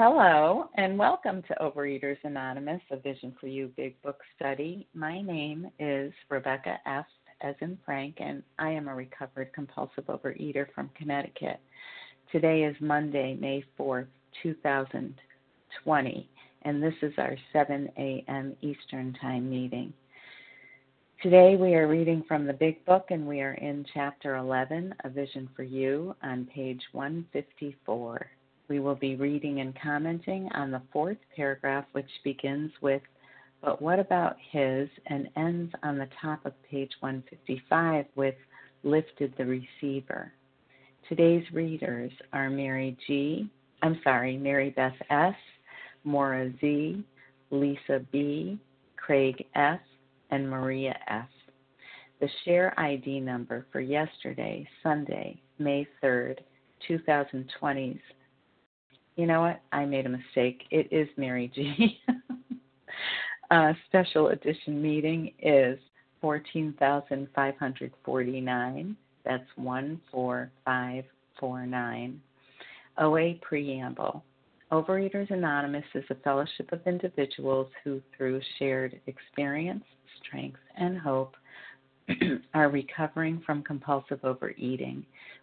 Hello, and welcome to Overeaters Anonymous, a Vision for You Big Book Study. My name is Rebecca F. as in Frank, and I am a recovered compulsive overeater from Connecticut. Today is Monday, May 4th, 2020, and this is our 7 a.m. Eastern Time meeting. Today we are reading from the Big Book, and we are in Chapter 11, A Vision for You, on page 154. We will be reading and commenting on the fourth paragraph, which begins with, But what about his? and ends on the top of page 155 with, Lifted the receiver. Today's readers are Mary G. I'm sorry, Mary Beth S., Maura Z., Lisa B., Craig F., and Maria F. The share ID number for yesterday, Sunday, May 3rd, 2020's you know what? I made a mistake. It is Mary G. uh, special edition meeting is 14,549. That's 14549. OA Preamble. Overeaters Anonymous is a fellowship of individuals who, through shared experience, strength, and hope, are recovering from compulsive overeating.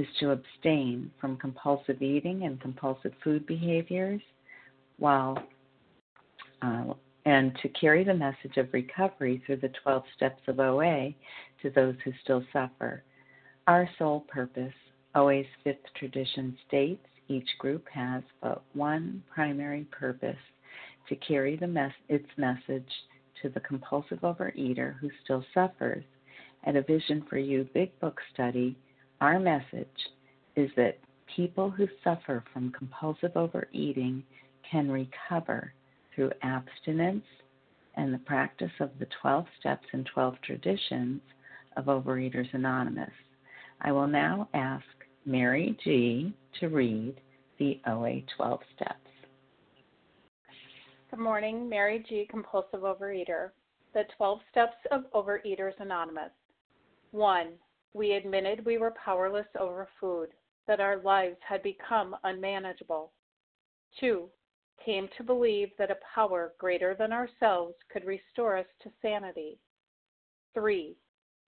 is to abstain from compulsive eating and compulsive food behaviors while uh, and to carry the message of recovery through the 12 steps of OA to those who still suffer. Our sole purpose, OA's fifth tradition states, each group has but one primary purpose to carry the mes- its message to the compulsive overeater who still suffers at a Vision for You Big Book study, our message is that people who suffer from compulsive overeating can recover through abstinence and the practice of the 12 steps and 12 traditions of Overeaters Anonymous. I will now ask Mary G. to read the OA 12 steps. Good morning, Mary G., compulsive overeater. The 12 steps of Overeaters Anonymous. 1. We admitted we were powerless over food, that our lives had become unmanageable. 2. Came to believe that a power greater than ourselves could restore us to sanity. 3.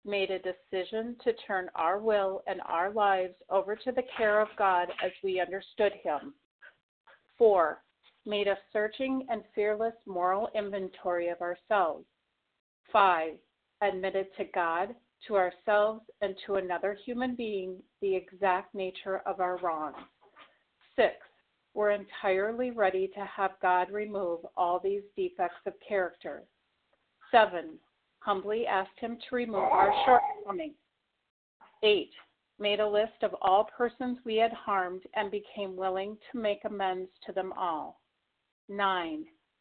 Made a decision to turn our will and our lives over to the care of God as we understood Him. 4. Made a searching and fearless moral inventory of ourselves. 5. Admitted to God to ourselves and to another human being the exact nature of our wrongs. Six, we're entirely ready to have God remove all these defects of character. Seven, humbly asked Him to remove our shortcomings. Eight, made a list of all persons we had harmed and became willing to make amends to them all. Nine,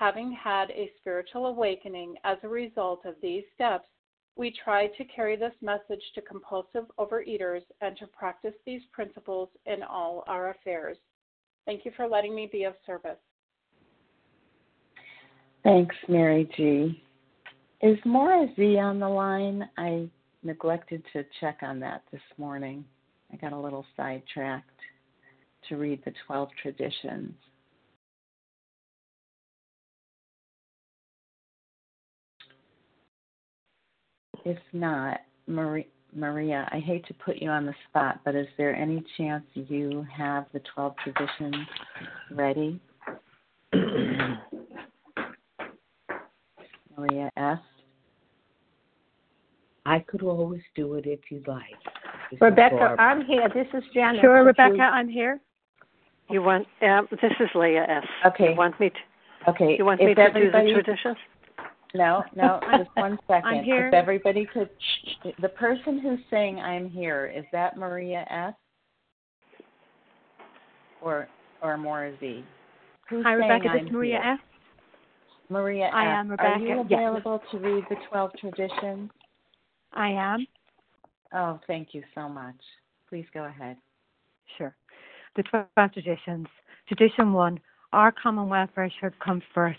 Having had a spiritual awakening as a result of these steps, we try to carry this message to compulsive overeaters and to practice these principles in all our affairs. Thank you for letting me be of service. Thanks, Mary G. Is Maura Z on the line? I neglected to check on that this morning. I got a little sidetracked to read the 12 traditions. If not, Marie, Maria, I hate to put you on the spot, but is there any chance you have the 12 traditions ready? Maria S. I could always do it if you'd like. This Rebecca, I'm here. This is Janet. Sure, Would Rebecca, you- I'm here. You want? Um, this is Leah S. Okay. You want me to? Okay. You want if me to do the traditions? No, no, just one second. here. If everybody could, the person who's saying I'm here, is that Maria S? Or or Maura Z? Who's Hi, Rebecca. I'm This is Maria here? S. Maria I S. am Are you Rebecca, yes. available to read the 12 traditions? I am. Oh, thank you so much. Please go ahead. Sure. The 12 traditions. Tradition one our common welfare should come first.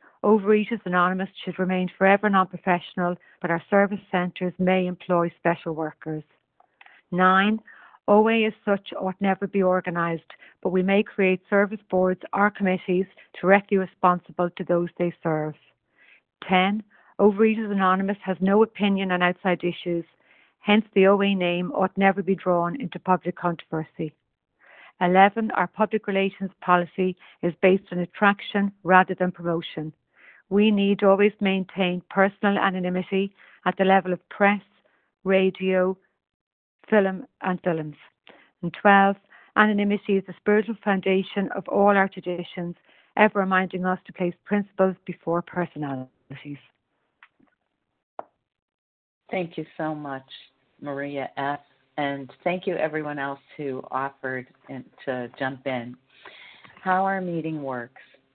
Overeaters Anonymous should remain forever non professional, but our service centres may employ special workers. Nine, OA as such ought never be organised, but we may create service boards or committees directly responsible to those they serve. 10. Overeaters Anonymous has no opinion on outside issues, hence the OA name ought never be drawn into public controversy. 11. Our public relations policy is based on attraction rather than promotion. We need always maintain personal anonymity at the level of press, radio, film, and films. And 12. Anonymity is the spiritual foundation of all our traditions, ever reminding us to place principles before personalities. Thank you so much, Maria F. And thank you, everyone else who offered to jump in. How our meeting works.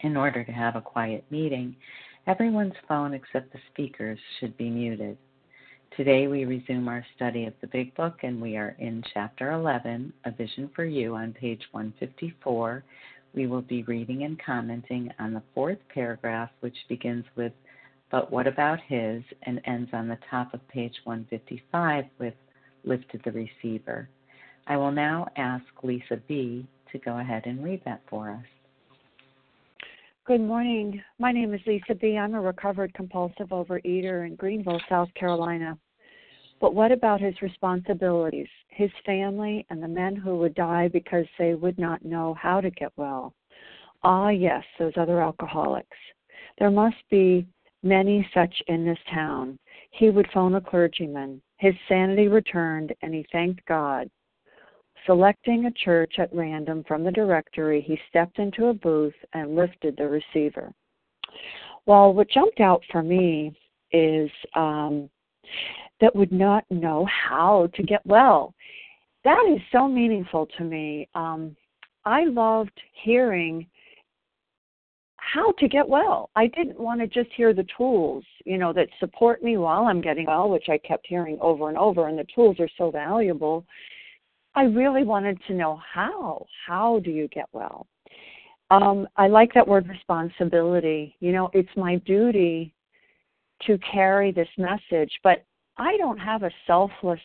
In order to have a quiet meeting, everyone's phone except the speaker's should be muted. Today we resume our study of the Big Book and we are in Chapter 11, A Vision for You, on page 154. We will be reading and commenting on the fourth paragraph, which begins with, But what about his? and ends on the top of page 155 with, Lifted the receiver. I will now ask Lisa B. to go ahead and read that for us. Good morning. My name is Lisa B. I'm a recovered compulsive overeater in Greenville, South Carolina. But what about his responsibilities, his family, and the men who would die because they would not know how to get well? Ah, yes, those other alcoholics. There must be many such in this town. He would phone a clergyman. His sanity returned, and he thanked God. Selecting a church at random from the directory, he stepped into a booth and lifted the receiver. Well, what jumped out for me is um, that would not know how to get well. That is so meaningful to me. Um, I loved hearing how to get well. I didn't want to just hear the tools, you know, that support me while I'm getting well, which I kept hearing over and over, and the tools are so valuable. I really wanted to know how. How do you get well? Um, I like that word responsibility. You know, it's my duty to carry this message, but I don't have a selfless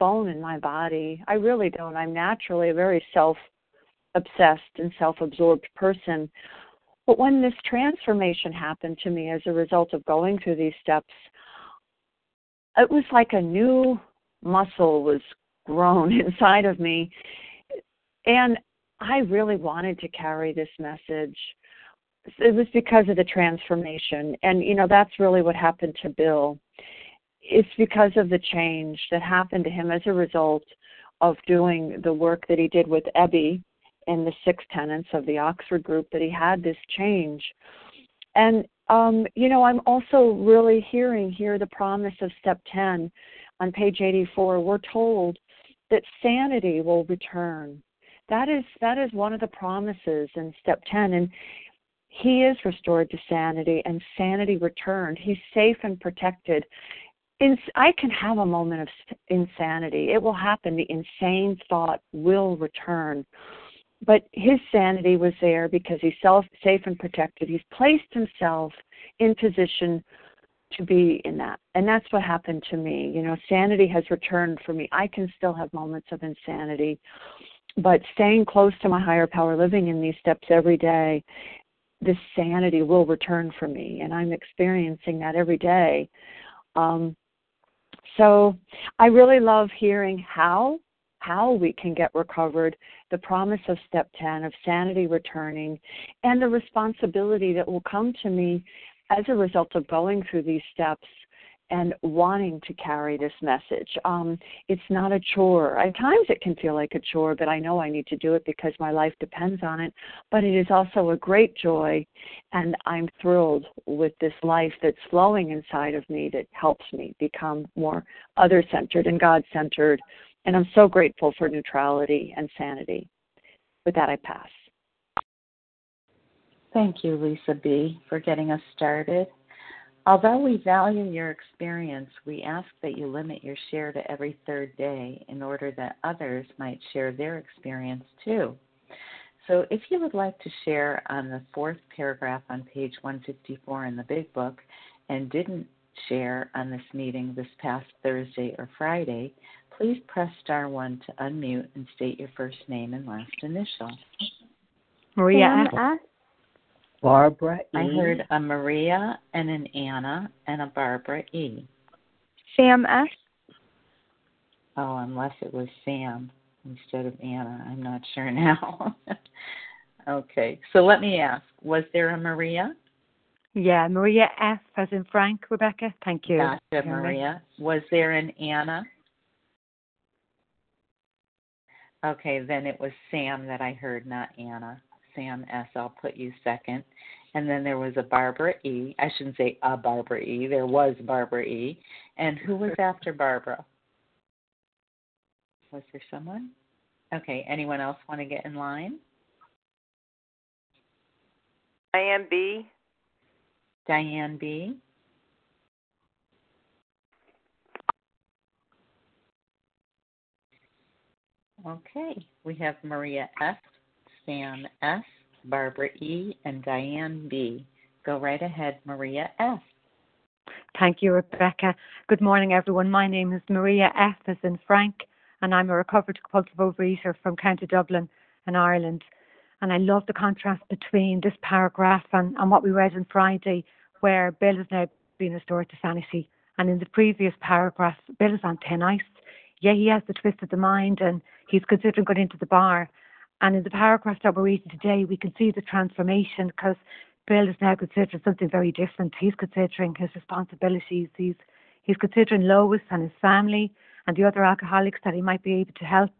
bone in my body. I really don't. I'm naturally a very self obsessed and self absorbed person. But when this transformation happened to me as a result of going through these steps, it was like a new muscle was grown inside of me. And I really wanted to carry this message. It was because of the transformation. And, you know, that's really what happened to Bill. It's because of the change that happened to him as a result of doing the work that he did with Ebby and the six tenants of the Oxford group that he had this change. And, um, you know, I'm also really hearing here the promise of step 10 on page 84. We're told that sanity will return. That is that is one of the promises in step 10 and he is restored to sanity and sanity returned. He's safe and protected. In, I can have a moment of insanity. It will happen. The insane thought will return. But his sanity was there because he's self, safe and protected. He's placed himself in position to be in that. And that's what happened to me. You know, sanity has returned for me. I can still have moments of insanity, but staying close to my higher power, living in these steps every day, this sanity will return for me. And I'm experiencing that every day. Um, so I really love hearing how how we can get recovered, the promise of step 10 of sanity returning, and the responsibility that will come to me as a result of going through these steps and wanting to carry this message. Um, it's not a chore. At times it can feel like a chore, but I know I need to do it because my life depends on it. But it is also a great joy, and I'm thrilled with this life that's flowing inside of me that helps me become more other centered and God centered. And I'm so grateful for neutrality and sanity. With that, I pass. Thank you, Lisa B., for getting us started. Although we value your experience, we ask that you limit your share to every third day in order that others might share their experience too. So, if you would like to share on the fourth paragraph on page 154 in the Big Book and didn't share on this meeting this past Thursday or Friday, please press star 1 to unmute and state your first name and last initial. Maria F. Barbara E. I heard a Maria and an Anna and a Barbara E. Sam S. Oh, unless it was Sam instead of Anna. I'm not sure now. okay, so let me ask was there a Maria? Yeah, Maria F. as in Frank, Rebecca. Thank you. Gotcha, Maria. Was there an Anna? Okay, then it was Sam that I heard, not Anna. Sam S. I'll put you second. And then there was a Barbara E. I shouldn't say a Barbara E. There was Barbara E. And who was after Barbara? Was there someone? Okay, anyone else want to get in line? Diane B. Diane B. Okay, we have Maria S. Sam S., Barbara E., and Diane B. Go right ahead, Maria S. Thank you, Rebecca. Good morning, everyone. My name is Maria F. as in Frank, and I'm a recovered compulsive overeater from County Dublin in Ireland. And I love the contrast between this paragraph and, and what we read on Friday, where Bill has now been restored to sanity. And in the previous paragraph, Bill is on thin ice. Yeah, he has the twist of the mind and he's considering going into the bar. And in the paragraph that we're reading today, we can see the transformation because Bill is now considering something very different. He's considering his responsibilities. He's he's considering Lois and his family and the other alcoholics that he might be able to help.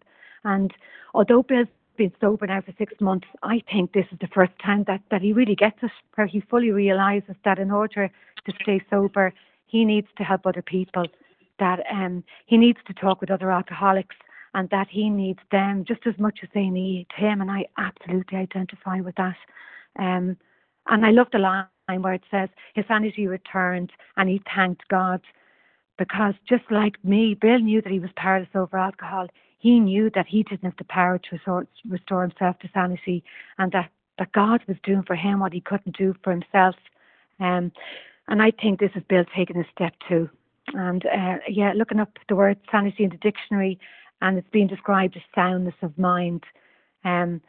And although Bill's been sober now for six months, I think this is the first time that, that he really gets it, where he fully realizes that in order to stay sober, he needs to help other people, that um, he needs to talk with other alcoholics, and that he needs them just as much as they need him. And I absolutely identify with that. Um, and I love the line where it says his sanity returned and he thanked God because just like me, Bill knew that he was powerless over alcohol. He knew that he didn't have the power to restore, restore himself to sanity and that, that God was doing for him what he couldn't do for himself. Um, and I think this is Bill taking a step too. And uh, yeah, looking up the word sanity in the dictionary, and it's being described as soundness of mind. Um,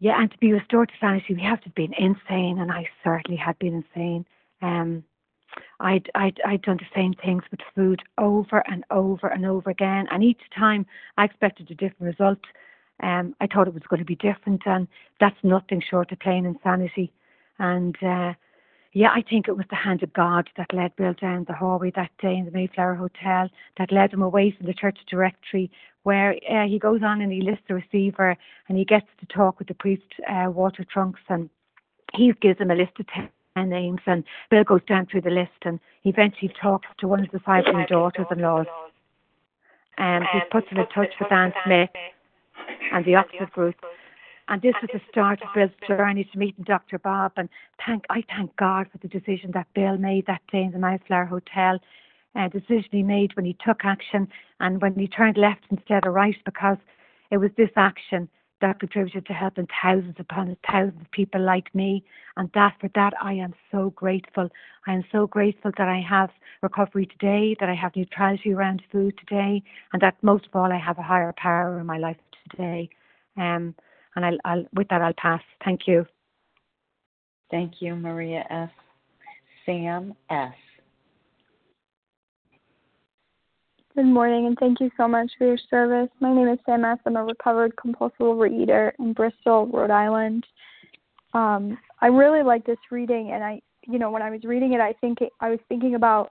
yeah, and to be restored to sanity, we have to have been insane, and I certainly had been insane. Um, I'd, I'd, I'd done the same things with food over and over and over again, and each time I expected a different result. Um, I thought it was going to be different, and that's nothing short of plain insanity. And uh, yeah, I think it was the hand of God that led Bill down the hallway that day in the Mayflower Hotel, that led him away from the church directory, where uh, he goes on and he lists the receiver and he gets to talk with the priest, uh, Walter Tunks, and he gives him a list of 10 names. And Bill goes down through the list and he eventually talks to one of the five daughters in laws. Um, he's put in touch with Anne Smith and the Oxford group and this was the start of Bill's journey to meeting Dr. Bob. And thank I thank God for the decision that Bill made that day in the Mayflower Hotel. Uh, decision he made when he took action and when he turned left instead of right, because it was this action that contributed to helping thousands upon thousands of people like me. And that for that I am so grateful. I am so grateful that I have recovery today, that I have neutrality around food today, and that most of all I have a higher power in my life today. Um, and I'll, I'll, with that, I'll pass. Thank you. Thank you, Maria S. Sam S. Good morning, and thank you so much for your service. My name is Sam S. I'm a recovered compulsive overeater in Bristol, Rhode Island. Um, I really like this reading, and I, you know, when I was reading it, I think it, I was thinking about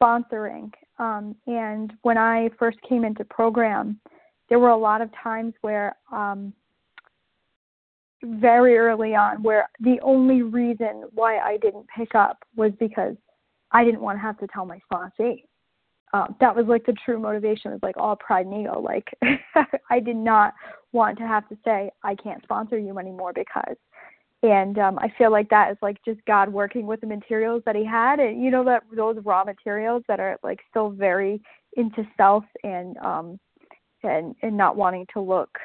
sponsoring. Um, and when I first came into program, there were a lot of times where um, very early on where the only reason why I didn't pick up was because I didn't want to have to tell my sponsee. Um, that was like the true motivation. Was like all pride and ego. Like I did not want to have to say I can't sponsor you anymore because. And um, I feel like that is like just God working with the materials that He had, and you know that those raw materials that are like still very into self and um, and and not wanting to look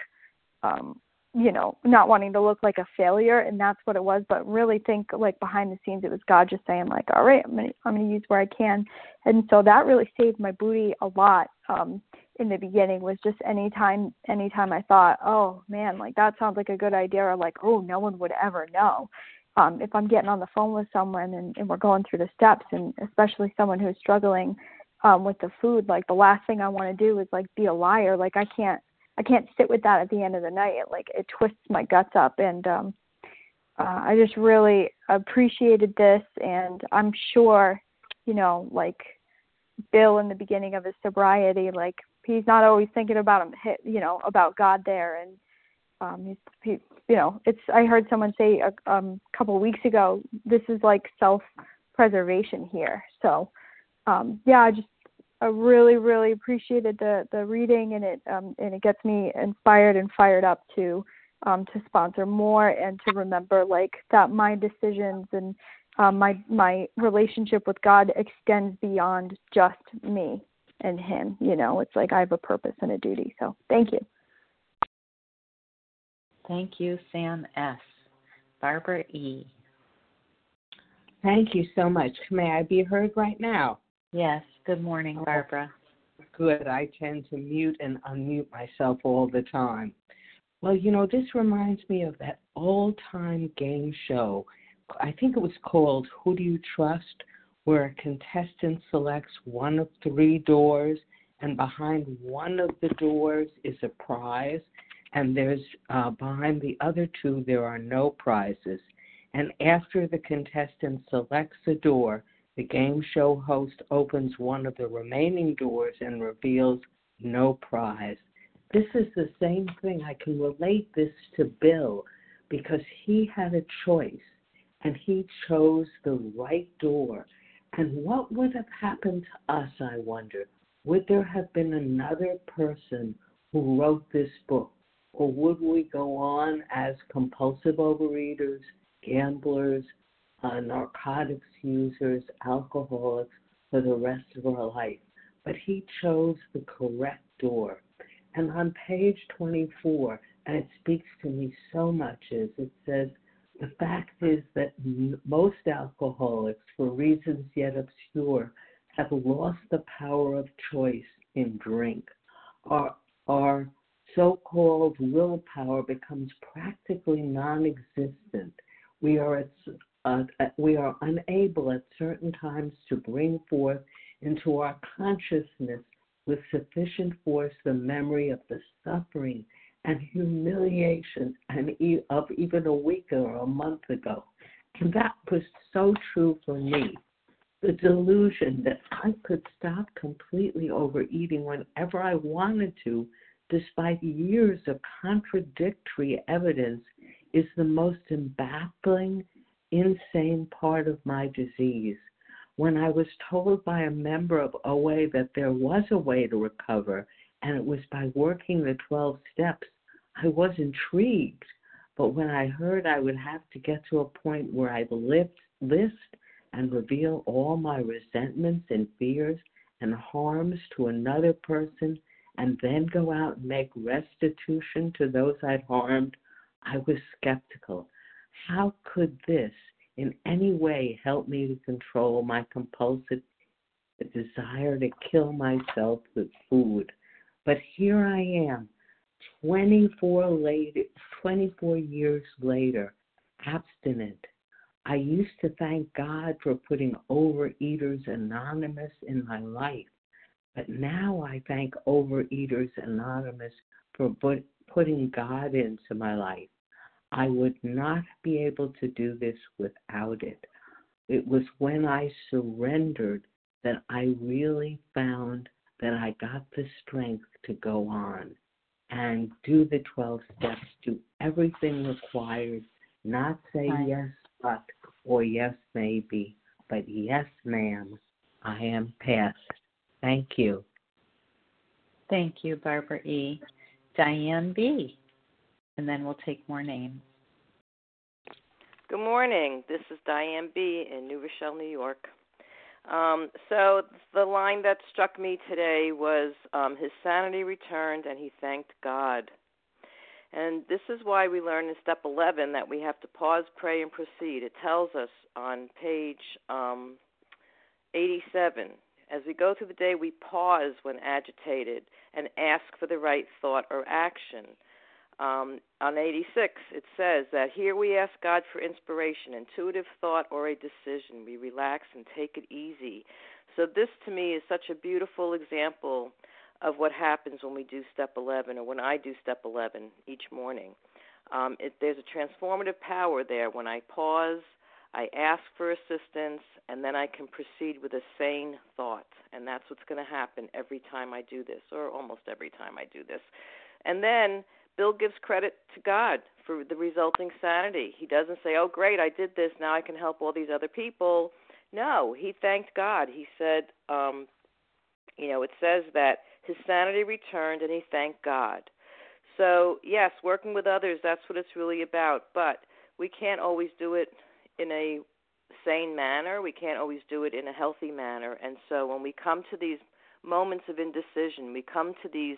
um, you know, not wanting to look like a failure and that's what it was, but really think like behind the scenes it was God just saying like, All right, I'm gonna I'm gonna use where I can. And so that really saved my booty a lot, um, in the beginning was just anytime anytime I thought, Oh man, like that sounds like a good idea or like, oh no one would ever know. Um, if I'm getting on the phone with someone and, and we're going through the steps and especially someone who's struggling um with the food, like the last thing I want to do is like be a liar. Like I can't I can't sit with that at the end of the night. It like it twists my guts up and um uh, I just really appreciated this and I'm sure, you know, like Bill in the beginning of his sobriety, like he's not always thinking about him you know, about God there and um he's he, you know, it's I heard someone say a um couple weeks ago, this is like self preservation here. So um yeah, I just I really, really appreciated the the reading, and it um, and it gets me inspired and fired up to um, to sponsor more and to remember like that my decisions and um, my my relationship with God extends beyond just me and Him. You know, it's like I have a purpose and a duty. So thank you. Thank you, Sam S. Barbara E. Thank you so much. May I be heard right now? Yes. Good morning, Barbara. Good. I tend to mute and unmute myself all the time. Well, you know, this reminds me of that old time game show. I think it was called Who Do You Trust? where a contestant selects one of three doors, and behind one of the doors is a prize, and there's uh, behind the other two, there are no prizes. And after the contestant selects a door, the game show host opens one of the remaining doors and reveals no prize. This is the same thing. I can relate this to Bill because he had a choice and he chose the right door. And what would have happened to us, I wonder? Would there have been another person who wrote this book? Or would we go on as compulsive overeaters, gamblers, uh, narcotics users, alcoholics for the rest of our life. But he chose the correct door. And on page 24, and it speaks to me so much, is it says, the fact is that most alcoholics, for reasons yet obscure, have lost the power of choice in drink. Our, our so called willpower becomes practically non existent. We are, at, uh, we are unable at certain times to bring forth into our consciousness with sufficient force the memory of the suffering and humiliation and of even a week or a month ago. And that was so true for me. The delusion that I could stop completely overeating whenever I wanted to, despite years of contradictory evidence, is the most baffling, insane part of my disease. When I was told by a member of OA that there was a way to recover, and it was by working the 12 steps, I was intrigued, but when I heard I would have to get to a point where I list, list and reveal all my resentments and fears and harms to another person and then go out and make restitution to those I'd harmed, I was skeptical. How could this in any way help me to control my compulsive desire to kill myself with food? But here I am, 24, later, 24 years later, abstinent. I used to thank God for putting Overeaters Anonymous in my life, but now I thank Overeaters Anonymous for put, putting God into my life. I would not be able to do this without it. It was when I surrendered that I really found that I got the strength to go on and do the 12 steps, do everything required, not say yes, but, or yes, maybe, but yes, ma'am, I am past. Thank you. Thank you, Barbara E. Diane B. And then we'll take more names. Good morning. This is Diane B. in New Rochelle, New York. Um, so the line that struck me today was um, his sanity returned and he thanked God. And this is why we learn in step 11 that we have to pause, pray, and proceed. It tells us on page um, 87 as we go through the day, we pause when agitated and ask for the right thought or action um, on 86, it says that here we ask God for inspiration, intuitive thought, or a decision. We relax and take it easy. So, this to me is such a beautiful example of what happens when we do step 11 or when I do step 11 each morning. Um, it, there's a transformative power there when I pause, I ask for assistance, and then I can proceed with a sane thought. And that's what's going to happen every time I do this, or almost every time I do this. And then Bill gives credit to God for the resulting sanity. He doesn't say, "Oh, great, I did this. Now I can help all these other people." No, he thanked God. He said, um, you know, it says that his sanity returned and he thanked God. So, yes, working with others, that's what it's really about. But we can't always do it in a sane manner. We can't always do it in a healthy manner. And so when we come to these moments of indecision, we come to these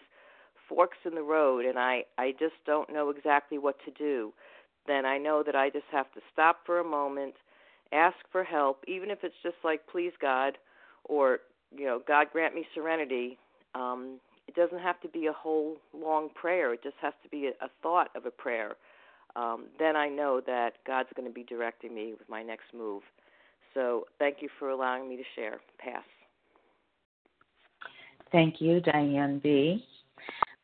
forks in the road and I I just don't know exactly what to do, then I know that I just have to stop for a moment, ask for help, even if it's just like please God or you know, God grant me serenity. Um it doesn't have to be a whole long prayer. It just has to be a, a thought of a prayer. Um, then I know that God's going to be directing me with my next move. So thank you for allowing me to share. Pass. Thank you, Diane B.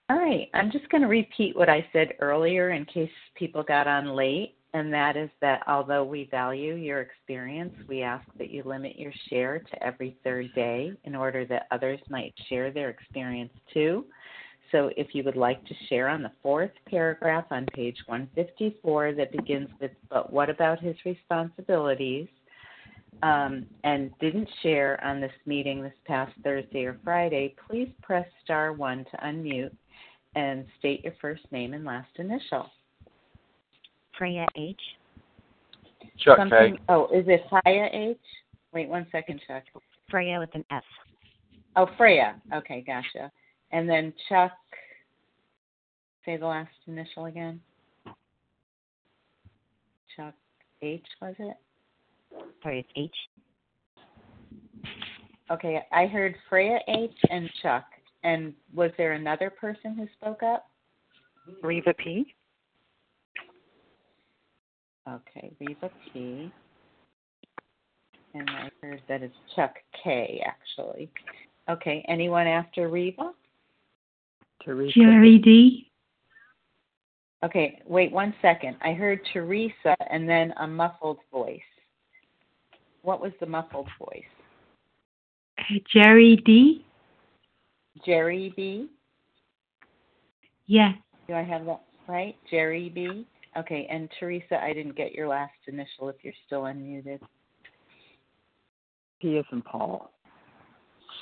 All right, I'm just going to repeat what I said earlier in case people got on late, and that is that although we value your experience, we ask that you limit your share to every third day in order that others might share their experience too. So if you would like to share on the fourth paragraph on page 154 that begins with, but what about his responsibilities? Um, and didn't share on this meeting this past Thursday or Friday, please press star one to unmute and state your first name and last initial. Freya H. Chuck Something, K. Oh, is it Freya H? Wait one second, Chuck. Freya with an F. Oh, Freya. Okay, gotcha. And then Chuck. Say the last initial again. Chuck H was it? Sorry, it's H. Okay, I heard Freya H and Chuck. And was there another person who spoke up? Reva P. Okay, Reva P. And I heard that it's Chuck K, actually. Okay, anyone after Reva? Teresa. Jerry D. Okay, wait one second. I heard Teresa and then a muffled voice. What was the muffled voice? Jerry D. Jerry B? Yes. Do I have that right? Jerry B? Okay, and Teresa, I didn't get your last initial if you're still unmuted. P is in Paul.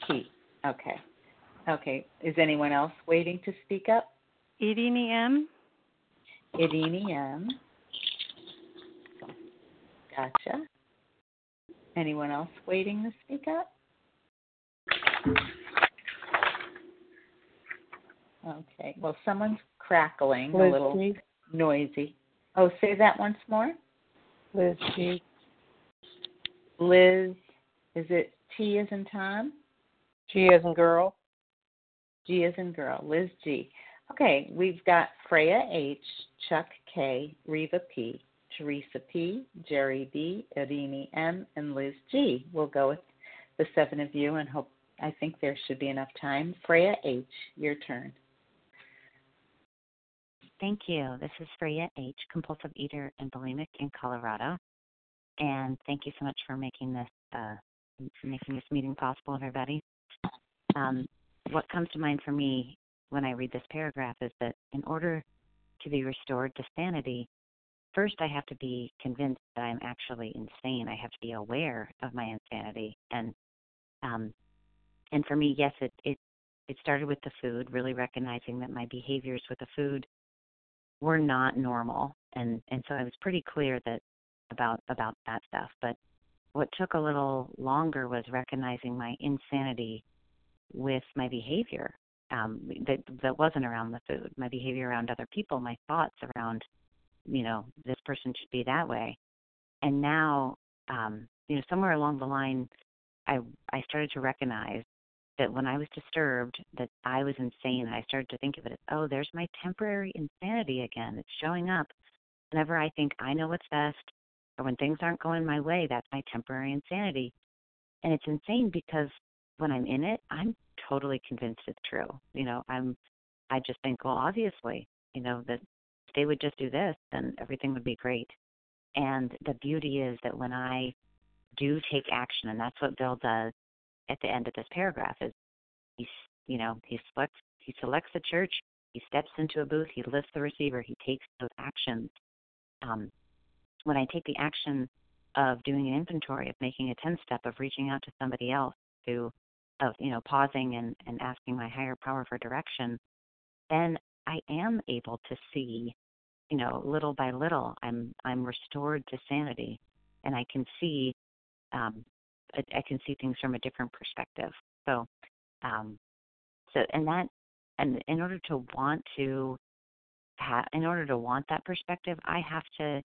P. Okay. Okay. Is anyone else waiting to speak up? Edie M. Idini M. Gotcha. Anyone else waiting to speak up? Okay. Well, someone's crackling a little G. noisy. Oh, say that once more. Liz G. Liz, is it T as in Tom? G as in girl. G as in girl. Liz G. Okay, we've got Freya H, Chuck K, Reva P, Teresa P, Jerry B, Irini M, and Liz G. We'll go with the seven of you and hope I think there should be enough time. Freya H, your turn. Thank you. This is Freya H., compulsive eater and bulimic in Colorado. And thank you so much for making this uh, making this meeting possible, everybody. Um, what comes to mind for me when I read this paragraph is that in order to be restored to sanity, first I have to be convinced that I'm actually insane. I have to be aware of my insanity. And um, and for me, yes, it it it started with the food, really recognizing that my behaviors with the food were not normal, and and so I was pretty clear that about about that stuff. But what took a little longer was recognizing my insanity with my behavior um, that that wasn't around the food, my behavior around other people, my thoughts around, you know, this person should be that way. And now, um, you know, somewhere along the line, I I started to recognize that when I was disturbed, that I was insane. I started to think of it as, oh, there's my temporary insanity again. It's showing up whenever I think I know what's best, or when things aren't going my way. That's my temporary insanity, and it's insane because when I'm in it, I'm totally convinced it's true. You know, I'm I just think, well, obviously, you know, that if they would just do this, then everything would be great. And the beauty is that when I do take action, and that's what Bill does at the end of this paragraph, is he's you know he selects he selects the church, he steps into a booth, he lifts the receiver, he takes those actions. Um, when I take the action of doing an inventory, of making a ten step, of reaching out to somebody else, to of you know pausing and, and asking my higher power for direction, then I am able to see, you know, little by little, I'm I'm restored to sanity, and I can see, um, I, can see things from a different perspective. So, um, so and that, and in order to want to have, in order to want that perspective, I have to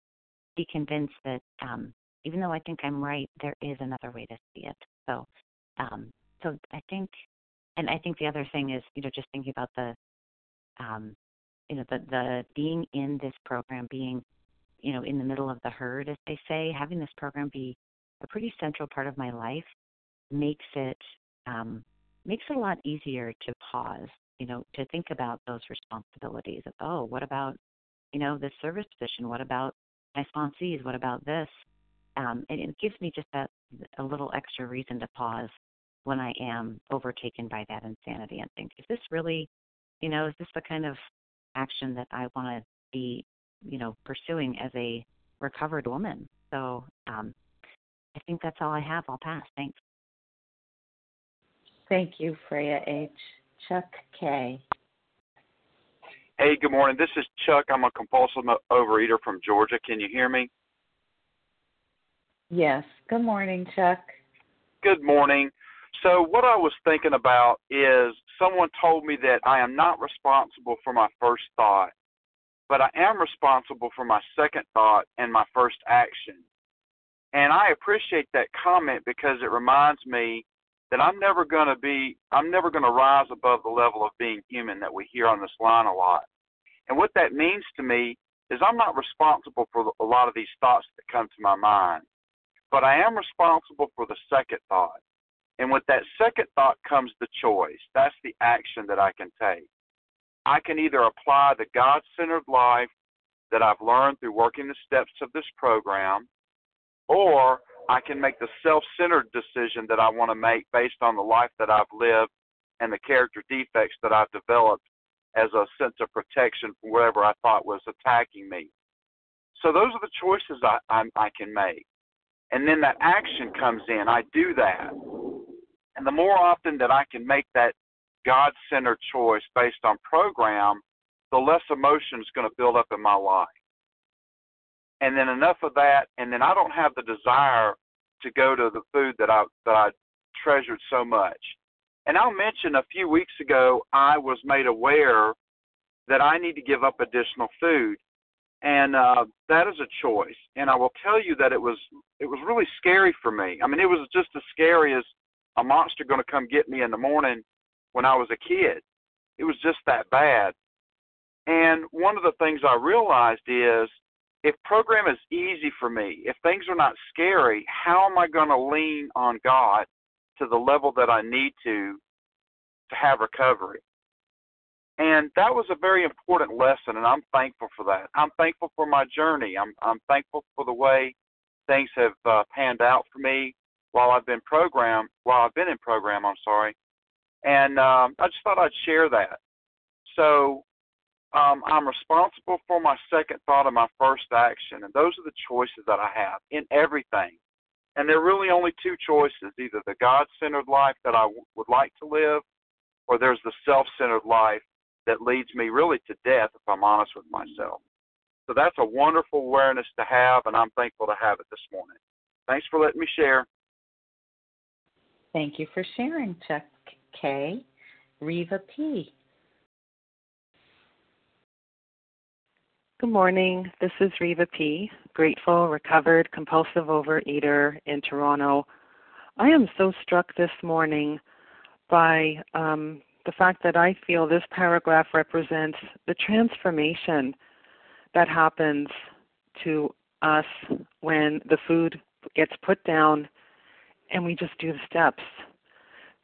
be convinced that um, even though I think I'm right, there is another way to see it. So, um, so I think, and I think the other thing is, you know, just thinking about the, um, you know, the the being in this program, being, you know, in the middle of the herd, as they say, having this program be a pretty central part of my life makes it um, makes it a lot easier to pause, you know, to think about those responsibilities of, oh, what about, you know, this service position? What about my sponsees? What about this? Um, and it gives me just that a little extra reason to pause when I am overtaken by that insanity and think, is this really, you know, is this the kind of action that I want to be, you know, pursuing as a recovered woman? So um, I think that's all I have. I'll pass. Thanks. Thank you, Freya H. Chuck K. Hey, good morning. This is Chuck. I'm a compulsive overeater from Georgia. Can you hear me? Yes. Good morning, Chuck. Good morning. So, what I was thinking about is someone told me that I am not responsible for my first thought, but I am responsible for my second thought and my first action. And I appreciate that comment because it reminds me that I'm never going to be, I'm never going to rise above the level of being human that we hear on this line a lot. And what that means to me is I'm not responsible for a lot of these thoughts that come to my mind, but I am responsible for the second thought. And with that second thought comes the choice. That's the action that I can take. I can either apply the God centered life that I've learned through working the steps of this program, or I can make the self centered decision that I want to make based on the life that I've lived and the character defects that I've developed as a sense of protection from whatever I thought was attacking me. So those are the choices I, I, I can make. And then that action comes in. I do that. And the more often that I can make that God centered choice based on program, the less emotion is going to build up in my life. And then enough of that, and then I don't have the desire to go to the food that I that I treasured so much. And I'll mention a few weeks ago I was made aware that I need to give up additional food. And uh, that is a choice. And I will tell you that it was it was really scary for me. I mean, it was just as scary as a monster going to come get me in the morning when I was a kid. It was just that bad. And one of the things I realized is if program is easy for me, if things are not scary, how am I going to lean on God to the level that I need to to have recovery? And that was a very important lesson, and I'm thankful for that. I'm thankful for my journey. I'm I'm thankful for the way things have uh, panned out for me while I've been program while I've been in program. I'm sorry, and um, I just thought I'd share that. So um, I'm responsible for my second thought and my first action, and those are the choices that I have in everything. And there are really only two choices: either the God-centered life that I w- would like to live, or there's the self-centered life that leads me really to death. If I'm honest with myself. So that's a wonderful awareness to have, and I'm thankful to have it this morning. Thanks for letting me share. Thank you for sharing, Chuck K. Reva P. Good morning. This is Reva P., grateful, recovered, compulsive overeater in Toronto. I am so struck this morning by um, the fact that I feel this paragraph represents the transformation that happens to us when the food gets put down and we just do the steps.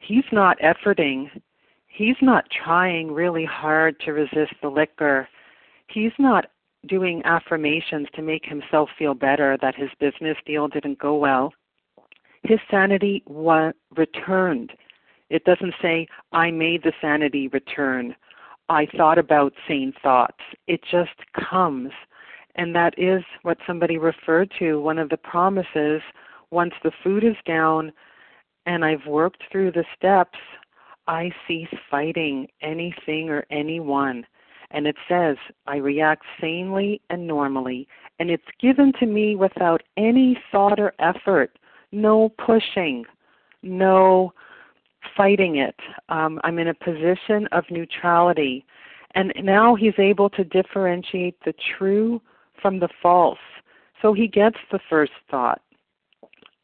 He's not efforting, he's not trying really hard to resist the liquor. He's not doing affirmations to make himself feel better that his business deal didn't go well. His sanity wa- returned. It doesn't say, I made the sanity return. I thought about sane thoughts. It just comes. And that is what somebody referred to. One of the promises, once the food is down and I've worked through the steps, I cease fighting anything or anyone. And it says, I react sanely and normally. And it's given to me without any thought or effort, no pushing, no fighting it. Um, I'm in a position of neutrality. And now he's able to differentiate the true from the false. So he gets the first thought.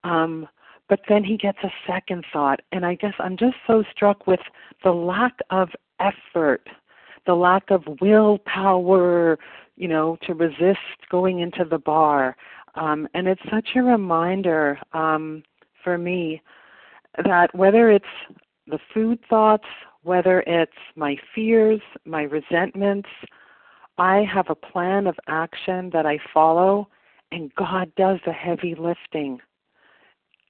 Um, but then he gets a second thought. And I guess I'm just so struck with the lack of effort the lack of willpower, you know, to resist going into the bar. Um, and it's such a reminder um, for me that whether it's the food thoughts, whether it's my fears, my resentments, I have a plan of action that I follow, and God does the heavy lifting.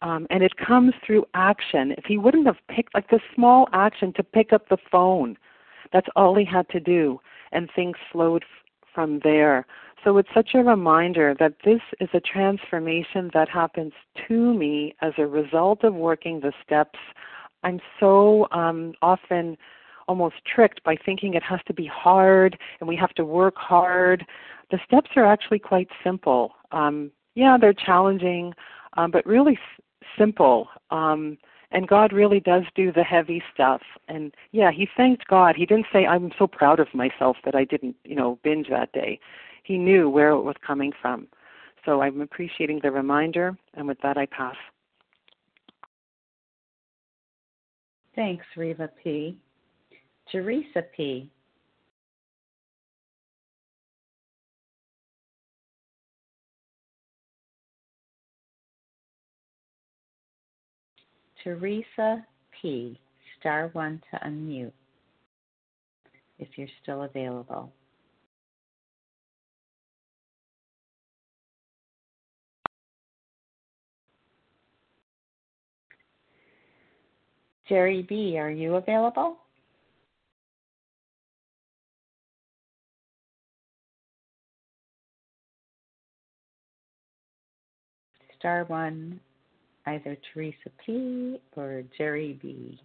Um, and it comes through action. If He wouldn't have picked, like the small action to pick up the phone, that's all he had to do, and things flowed f- from there. So it's such a reminder that this is a transformation that happens to me as a result of working the steps. I'm so um, often almost tricked by thinking it has to be hard and we have to work hard. The steps are actually quite simple. Um, yeah, they're challenging, um, but really s- simple. Um, and God really does do the heavy stuff. And yeah, he thanked God. He didn't say, "I'm so proud of myself that I didn't, you know, binge that day." He knew where it was coming from. So I'm appreciating the reminder, and with that, I pass. Thanks, Reva P. Teresa P. Teresa P. Star one to unmute if you're still available. Jerry B., are you available? Star one, either Teresa P. or Jerry B.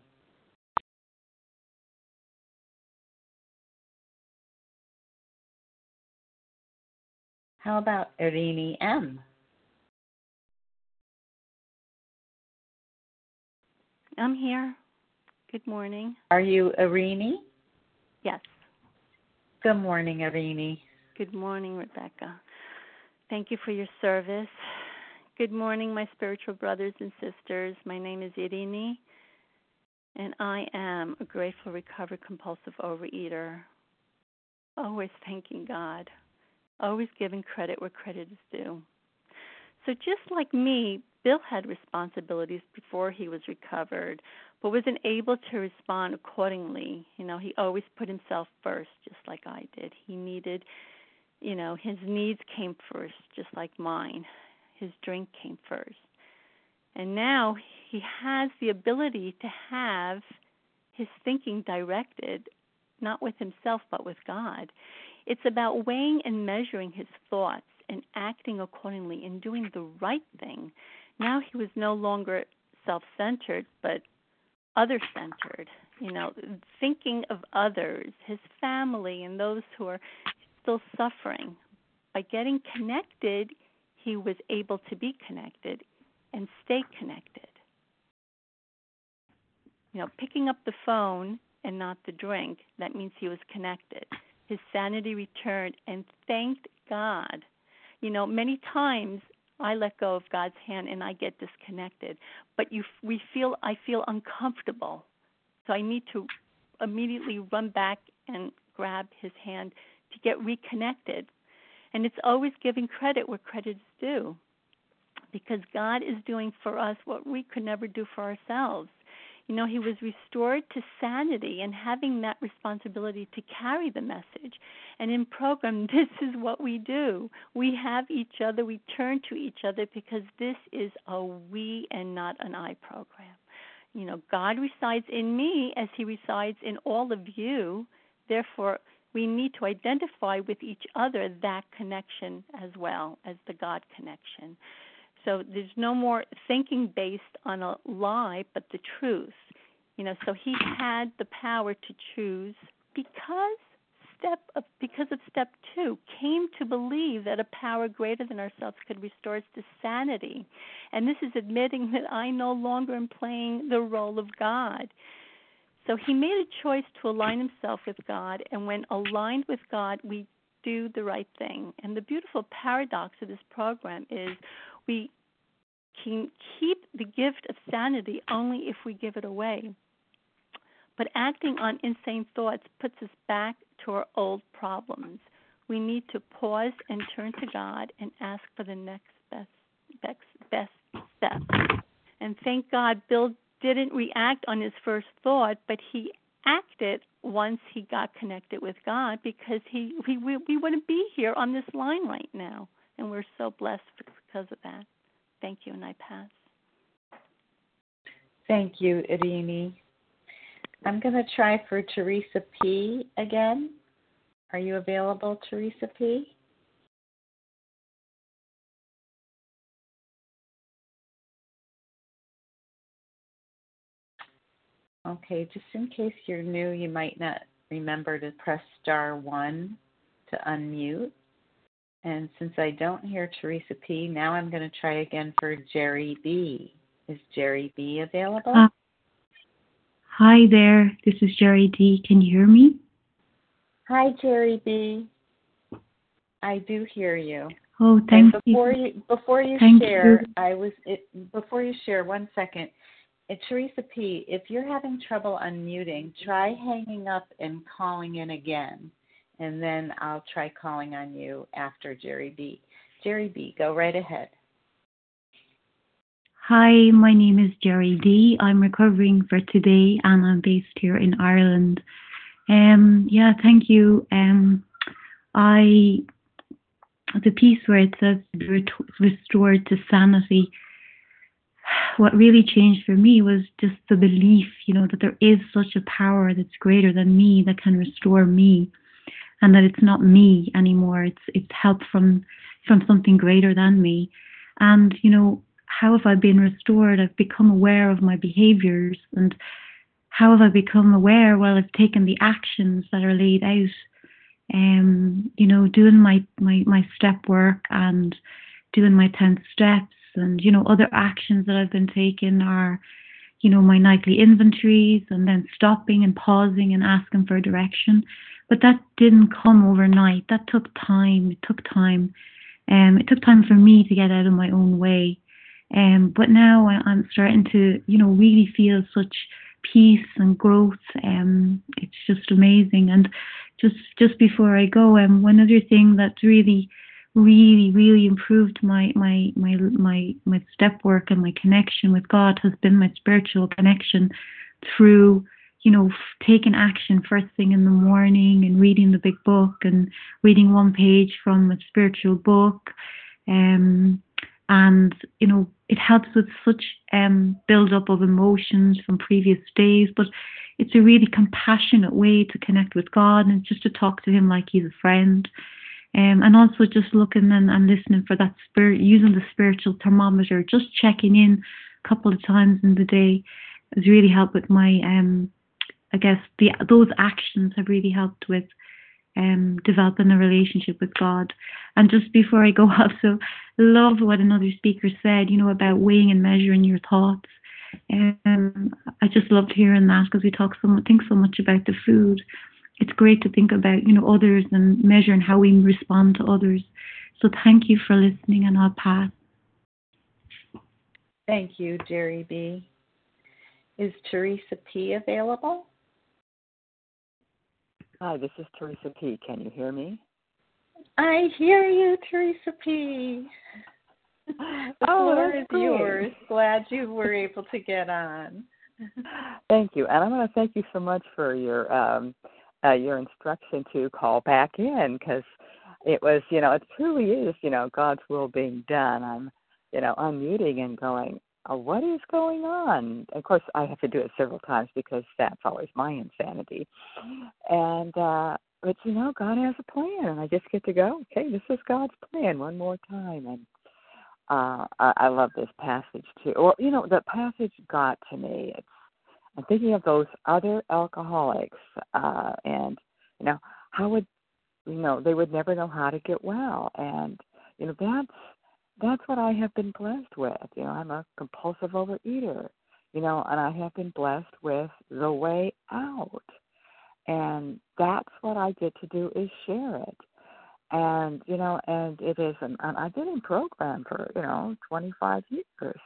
How about Irini M.? I'm here. Good morning. Are you Irini? Yes. Good morning, Irini. Good morning, Rebecca. Thank you for your service. Good morning, my spiritual brothers and sisters. My name is Irini, and I am a grateful, recovered, compulsive overeater. Always thanking God, always giving credit where credit is due. So, just like me, Bill had responsibilities before he was recovered, but wasn't able to respond accordingly. You know, he always put himself first, just like I did. He needed, you know, his needs came first, just like mine. His drink came first. And now he has the ability to have his thinking directed not with himself but with God. It's about weighing and measuring his thoughts and acting accordingly and doing the right thing now he was no longer self centered, but other centered, you know, thinking of others, his family, and those who are still suffering. By getting connected, he was able to be connected and stay connected. You know, picking up the phone and not the drink, that means he was connected. His sanity returned and thanked God. You know, many times I let go of God's hand and I get disconnected. But you, we feel, I feel uncomfortable, so I need to immediately run back and grab His hand to get reconnected. And it's always giving credit where credit is due, because God is doing for us what we could never do for ourselves you know, he was restored to sanity and having that responsibility to carry the message. And in program, this is what we do. We have each other, we turn to each other because this is a we and not an I program. You know, God resides in me as he resides in all of you. Therefore, we need to identify with each other that connection as well as the God connection. So there's no more thinking based on a lie, but the truth. You know, so he had the power to choose because step of, because of step two came to believe that a power greater than ourselves could restore us to sanity and this is admitting that i no longer am playing the role of god so he made a choice to align himself with god and when aligned with god we do the right thing and the beautiful paradox of this program is we can keep the gift of sanity only if we give it away. But acting on insane thoughts puts us back to our old problems. We need to pause and turn to God and ask for the next best best, best step. And thank God Bill didn't react on his first thought, but he acted once he got connected with God because he, he we, we wouldn't be here on this line right now. And we're so blessed because of that. Thank you, and I pass. Thank you, Irini. I'm going to try for Teresa P. again. Are you available, Teresa P.? Okay, just in case you're new, you might not remember to press star one to unmute. And since I don't hear Teresa P, now I'm going to try again for Jerry B. Is Jerry B available? Uh, hi there. This is Jerry D. Can you hear me? Hi, Jerry B. I do hear you. Oh, thank and before you. you. Before you Thank share, you. I was it, before you share. One second, uh, Teresa P. If you're having trouble unmuting, try hanging up and calling in again, and then I'll try calling on you after Jerry B. Jerry B. Go right ahead. Hi, my name is Jerry D. I'm recovering for today and I'm based here in Ireland. Um, yeah, thank you. Um, I the piece where it says restored to sanity. What really changed for me was just the belief, you know, that there is such a power that's greater than me that can restore me, and that it's not me anymore. It's it's help from from something greater than me, and you know, how have I been restored? I've become aware of my behaviors and how have I become aware? Well, I've taken the actions that are laid out. Um, you know, doing my, my, my step work and doing my 10 steps and, you know, other actions that I've been taking are, you know, my nightly inventories and then stopping and pausing and asking for direction. But that didn't come overnight. That took time. It took time. Um, it took time for me to get out of my own way. Um, but now I- I'm starting to, you know, really feel such peace and growth. Um, it's just amazing. And just just before I go, um, one other thing that's really, really, really improved my my my my my step work and my connection with God has been my spiritual connection through you know, taking action first thing in the morning and reading the big book and reading one page from a spiritual book. Um, and, you know, it helps with such um, build up of emotions from previous days, but it's a really compassionate way to connect with God and just to talk to Him like He's a friend. Um, and also just looking and, and listening for that spirit, using the spiritual thermometer, just checking in a couple of times in the day has really helped with my, um, I guess the those actions have really helped with um, developing a relationship with God. And just before I go, also love what another speaker said, you know, about weighing and measuring your thoughts. Um, I just loved hearing that because we talk so much, think so much about the food. It's great to think about, you know, others and measuring how we respond to others. So thank you for listening, and I'll pass. Thank you, Jerry B. Is Teresa P available? Hi, this is Teresa P. Can you hear me? I hear you, Teresa P. The Oh, floor that's is great. yours. Glad you were able to get on. Thank you, and I want to thank you so much for your um, uh, your instruction to call back in because it was, you know, it truly is, you know, God's will being done. I'm, you know, unmuting and going, oh, what is going on? Of course, I have to do it several times because that's always my insanity. And uh, but you know, God has a plan, and I just get to go. Okay, this is God's plan one more time, and uh, I, I love this passage too. Well, you know, the passage got to me. It's I'm thinking of those other alcoholics, uh, and you know, how would you know they would never know how to get well, and you know that's that's what I have been blessed with. You know, I'm a compulsive overeater. You know, and I have been blessed with the way out, and that's what I get to do is share it and you know, and it is an, and I've been in program for you know 25 years,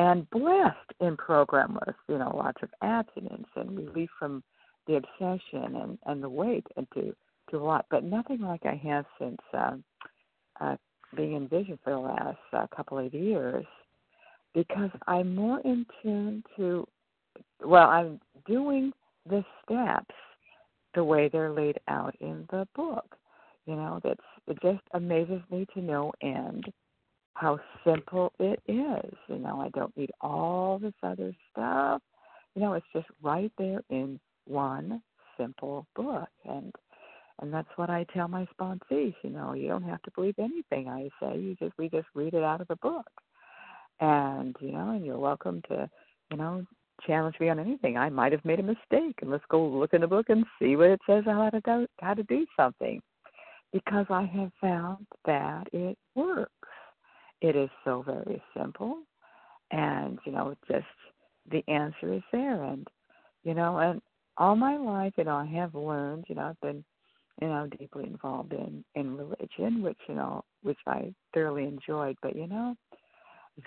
and blessed in program with you know lots of abstinence and relief from the obsession and and the weight and to to a lot, but nothing like I have since uh, uh, being in vision for the last uh, couple of years, because I'm more in tune to, well, I'm doing the steps the way they're laid out in the book you know that's it just amazes me to no end how simple it is. You know i don't need all this other stuff. You know it's just right there in one simple book. And and that's what i tell my sponsees you know you don't have to believe anything i say. You just we just read it out of the book. And you know and you're welcome to you know challenge me on anything. I might have made a mistake and let's go look in the book and see what it says how to do how to do something. Because I have found that it works. It is so very simple, and you know, just the answer is there, and you know, and all my life, you know, I have learned, you know, I've been, you know, deeply involved in in religion, which you know, which I thoroughly enjoyed, but you know,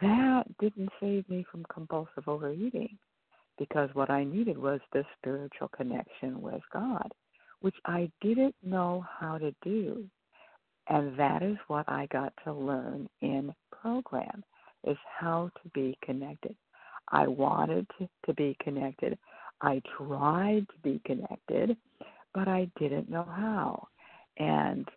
that didn't save me from compulsive overeating because what I needed was the spiritual connection with God, which I didn't know how to do. And that is what I got to learn in program is how to be connected. I wanted to, be connected. I tried to be connected, but I didn't know how. And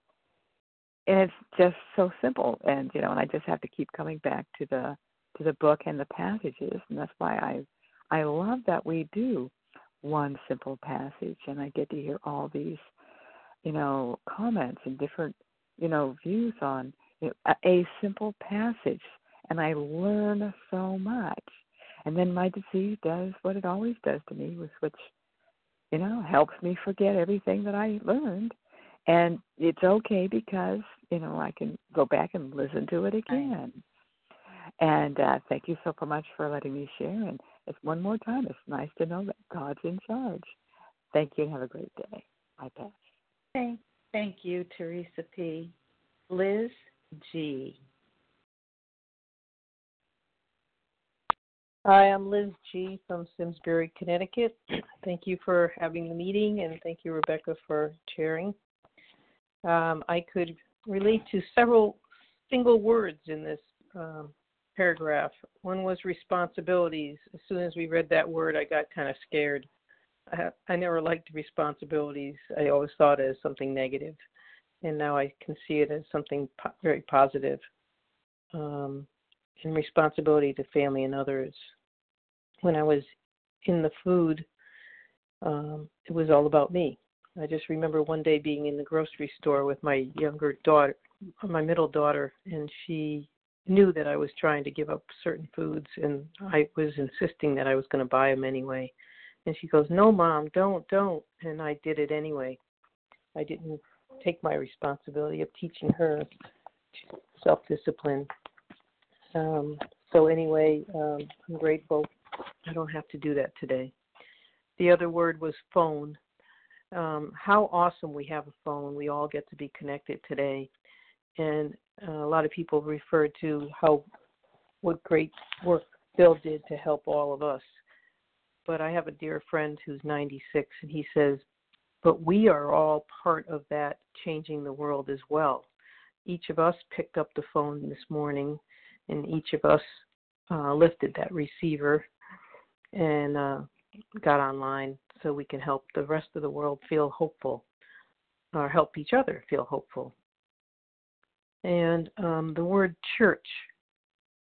and it's just so simple and you know, and I just have to keep coming back to the to the book and the passages and that's why I I love that we do one simple passage and I get to hear all these, you know, comments and different, you know, views on you know, a simple passage and I learn so much. And then my disease does what it always does to me, which you know, helps me forget everything that I learned. And it's okay because, you know, I can go back and listen to it again. And uh, thank you so much for letting me share. And it's one more time, it's nice to know that God's in charge. Thank you and have a great day. I pass. Thank, thank you, Teresa P. Liz G. Hi, I'm Liz G. from Simsbury, Connecticut. Thank you for having the meeting, and thank you, Rebecca, for chairing. Um, I could relate to several single words in this um, paragraph. One was responsibilities. As soon as we read that word, I got kind of scared. I, I never liked responsibilities. I always thought it as something negative, and now I can see it as something po- very positive. Um, and responsibility to family and others. When I was in the food, um, it was all about me. I just remember one day being in the grocery store with my younger daughter, my middle daughter, and she knew that I was trying to give up certain foods, and I was insisting that I was going to buy them anyway. And she goes, "No, mom, don't, don't," and I did it anyway. I didn't take my responsibility of teaching her self-discipline. Um, so anyway, um, I'm grateful. I don't have to do that today. The other word was phone. Um, how awesome we have a phone. We all get to be connected today and uh, a lot of people refer to how what great work Bill did to help all of us. But I have a dear friend who's 96, and he says, "But we are all part of that changing the world as well. Each of us picked up the phone this morning, and each of us uh, lifted that receiver and uh, got online so we can help the rest of the world feel hopeful, or help each other feel hopeful." And um, the word church,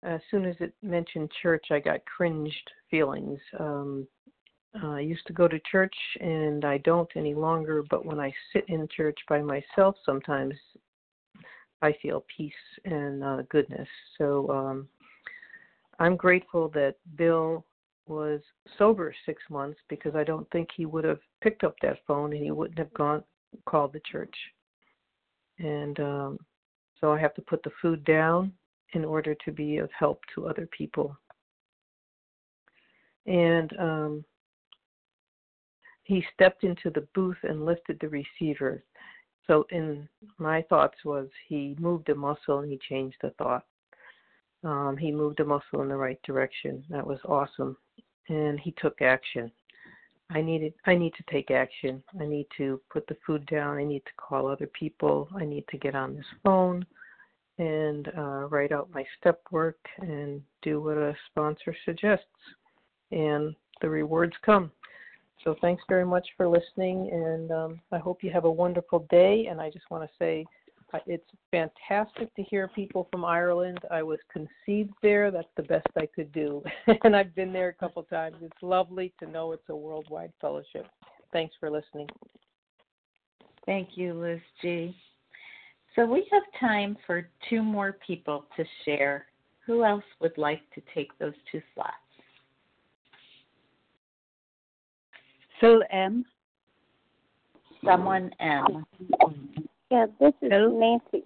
as soon as it mentioned church, I got cringed feelings. Um, uh, I used to go to church and I don't any longer, but when I sit in church by myself, sometimes I feel peace and uh, goodness. So um, I'm grateful that Bill was sober six months because I don't think he would have picked up that phone and he wouldn't have gone called the church. And um, so I have to put the food down in order to be of help to other people. And um, he stepped into the booth and lifted the receiver. So in my thoughts was he moved a muscle and he changed the thought. Um, he moved a muscle in the right direction. That was awesome, and he took action. I needed I need to take action. I need to put the food down. I need to call other people. I need to get on this phone and uh, write out my step work and do what a sponsor suggests. And the rewards come. So thanks very much for listening, and um, I hope you have a wonderful day. And I just want to say uh, it's fantastic to hear people from Ireland. I was conceived there. That's the best I could do. and I've been there a couple times. It's lovely to know it's a worldwide fellowship. Thanks for listening. Thank you, Liz G. So we have time for two more people to share. Who else would like to take those two slots? So M. Someone M. Yeah, this is Nancy.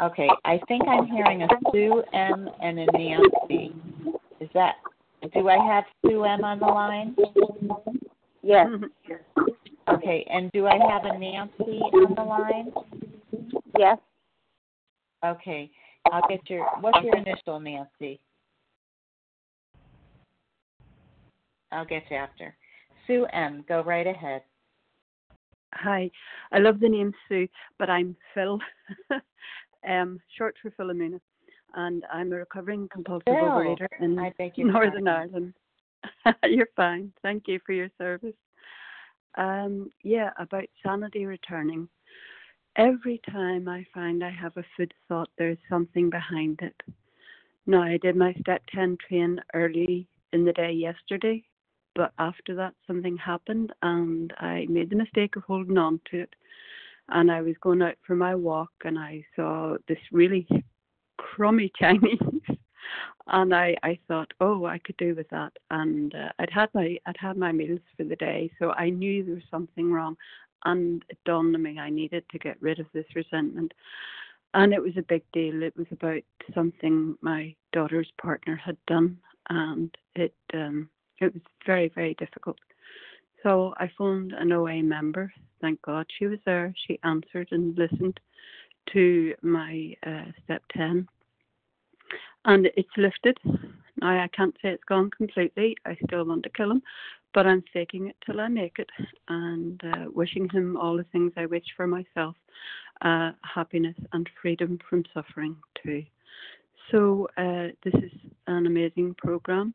Okay, I think I'm hearing a Sue M and a Nancy. Is that? Do I have Sue M on the line? Yes. Mm-hmm. Okay, and do I have a Nancy on the line? Yes. Okay, I'll get your. What's your initial, Nancy? I'll get you after. Sue M, go right ahead. Hi, I love the name Sue, but I'm Phil, um, short for Philomena, and I'm a recovering compulsive Phil, overeater in I beg your Northern pardon. Ireland. You're fine. Thank you for your service. Um, yeah, about sanity returning. Every time I find I have a food thought, there's something behind it. Now, I did my step 10 train early in the day yesterday, but after that, something happened and I made the mistake of holding on to it. And I was going out for my walk and I saw this really crummy Chinese. And I, I thought, oh, I could do with that. And uh, I'd had my I'd had my meals for the day, so I knew there was something wrong. And it dawned on me I needed to get rid of this resentment. And it was a big deal. It was about something my daughter's partner had done, and it um, it was very very difficult. So I phoned an OA member. Thank God she was there. She answered and listened to my uh, step ten, and it's lifted. Now I can't say it's gone completely. I still want to kill him, but I'm faking it till I make it, and uh, wishing him all the things I wish for myself, uh, happiness and freedom from suffering too. So uh, this is an amazing program.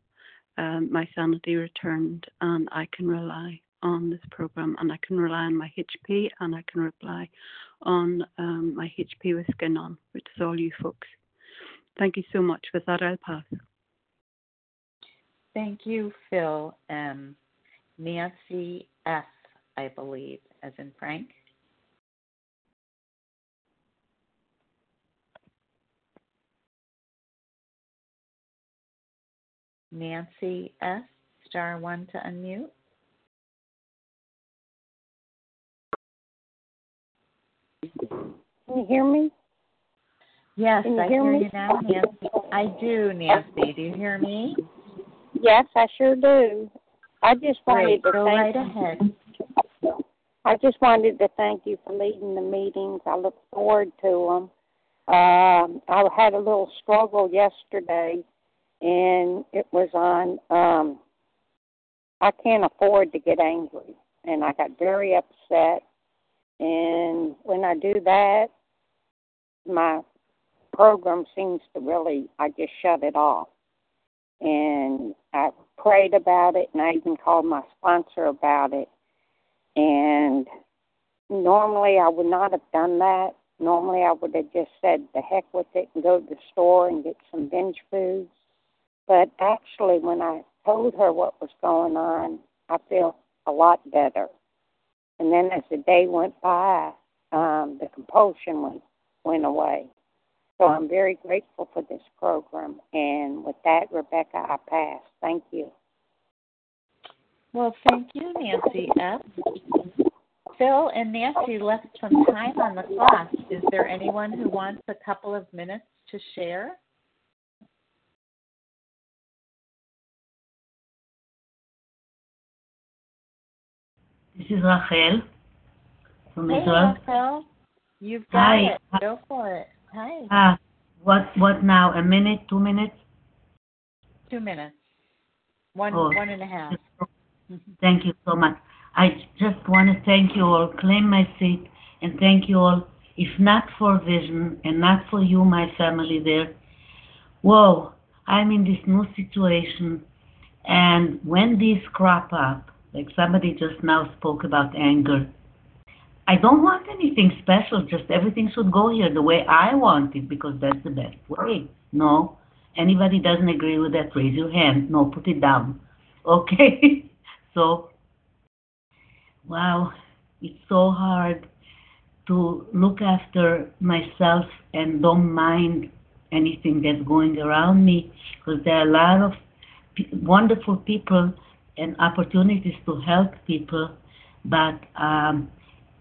Um, my sanity returned, and I can rely on this program, and I can rely on my HP, and I can rely on um, my HP with skin on, which is all you folks. Thank you so much. With that, I'll pass. Thank you, Phil M. Nancy F, I believe, as in Frank. Nancy S, star one to unmute. Can you hear me? Yes, Can you I hear hear me? you now, Nancy. I do, Nancy. Do you hear me? Yes, I sure do. I just wanted Great. to Go thank right ahead. I just wanted to thank you for leading the meetings. I look forward to them. Um, I had a little struggle yesterday, and it was on. Um, I can't afford to get angry, and I got very upset. And when I do that, my program seems to really. I just shut it off, and I prayed about it, and I even called my sponsor about it. And normally I would not have done that. Normally I would have just said the heck with it and go to the store and get some binge foods. But actually, when I told her what was going on, I feel a lot better. And then as the day went by, um, the compulsion went went away. So I'm very grateful for this program. And with that, Rebecca, I pass. Thank you. Well, thank you, Nancy F. Phil and Nancy left some time on the clock. Is there anyone who wants a couple of minutes to share? This is Rachel from Hey, Israel. Phil. You've got Hi. it. Go for it. Hi. Ah, what what now? A minute? Two minutes? Two minutes. One Oh. one and a half. Thank you so much. I just want to thank you all, claim my seat, and thank you all. If not for Vision and not for you, my family there, whoa, I'm in this new situation. And when these crop up, like somebody just now spoke about anger, I don't want anything special, just everything should go here the way I want it because that's the best way. No? Anybody doesn't agree with that, raise your hand. No, put it down. Okay? so, wow, it's so hard to look after myself and don't mind anything that's going around me because there are a lot of wonderful people and opportunities to help people, but um,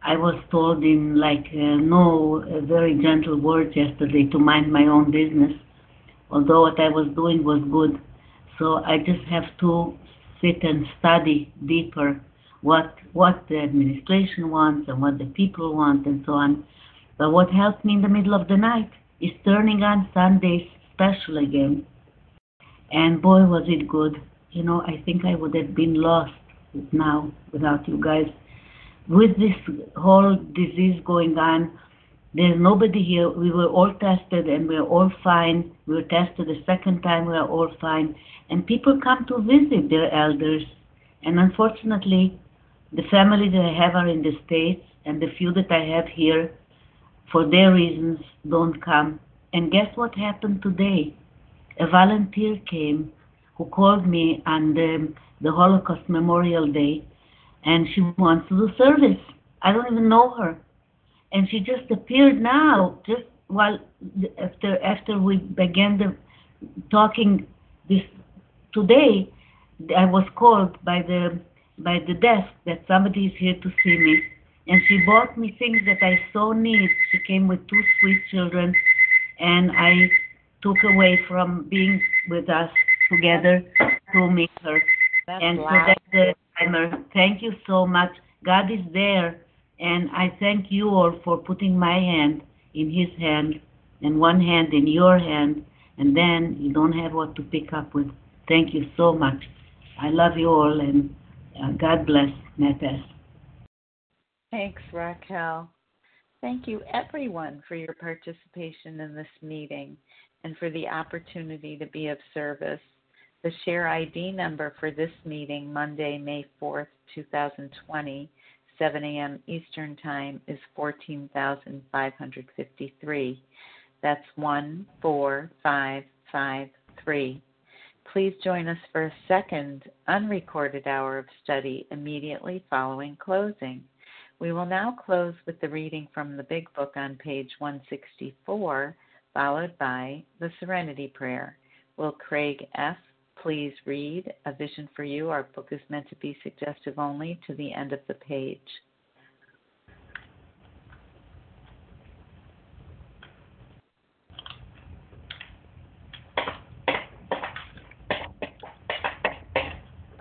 I was told in like uh, no uh, very gentle words yesterday to mind my own business, although what I was doing was good. So I just have to sit and study deeper what what the administration wants and what the people want and so on. But what helped me in the middle of the night is turning on Sunday's special again. And boy was it good. You know, I think I would have been lost now without you guys. With this whole disease going on, there's nobody here. We were all tested and we're all fine. We were tested the second time, we are all fine. And people come to visit their elders. And unfortunately, the family that I have are in the States, and the few that I have here, for their reasons, don't come. And guess what happened today? A volunteer came who called me on the, the Holocaust Memorial Day, and she wants to do service. I don't even know her. And she just appeared now, just while after after we began the talking this today, I was called by the by the desk that somebody is here to see me. And she bought me things that I so need. She came with two sweet children, and I took away from being with us together to meet her. That's and loud. so that's the timer. Thank you so much. God is there, and I thank you all for putting my hand in His hand and one hand in your hand, and then you don't have what to pick up with. Thank you so much. I love you all, and uh, God bless Natas. Thanks, Raquel. Thank you, everyone, for your participation in this meeting and for the opportunity to be of service. The share ID number for this meeting, Monday, May 4th, 2020, 7 a.m. Eastern Time, is 14,553. That's 14553. Please join us for a second unrecorded hour of study immediately following closing. We will now close with the reading from the Big Book on page 164, followed by the Serenity Prayer. Will Craig F. please read A Vision for You? Our book is meant to be suggestive only to the end of the page.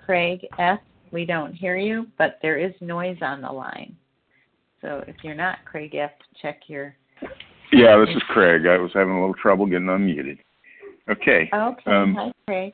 Craig F., we don't hear you, but there is noise on the line. So if you're not Craig F., check your. Yeah, this is Craig. I was having a little trouble getting unmuted. Okay. Okay. Um, Hi, Craig.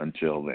until then.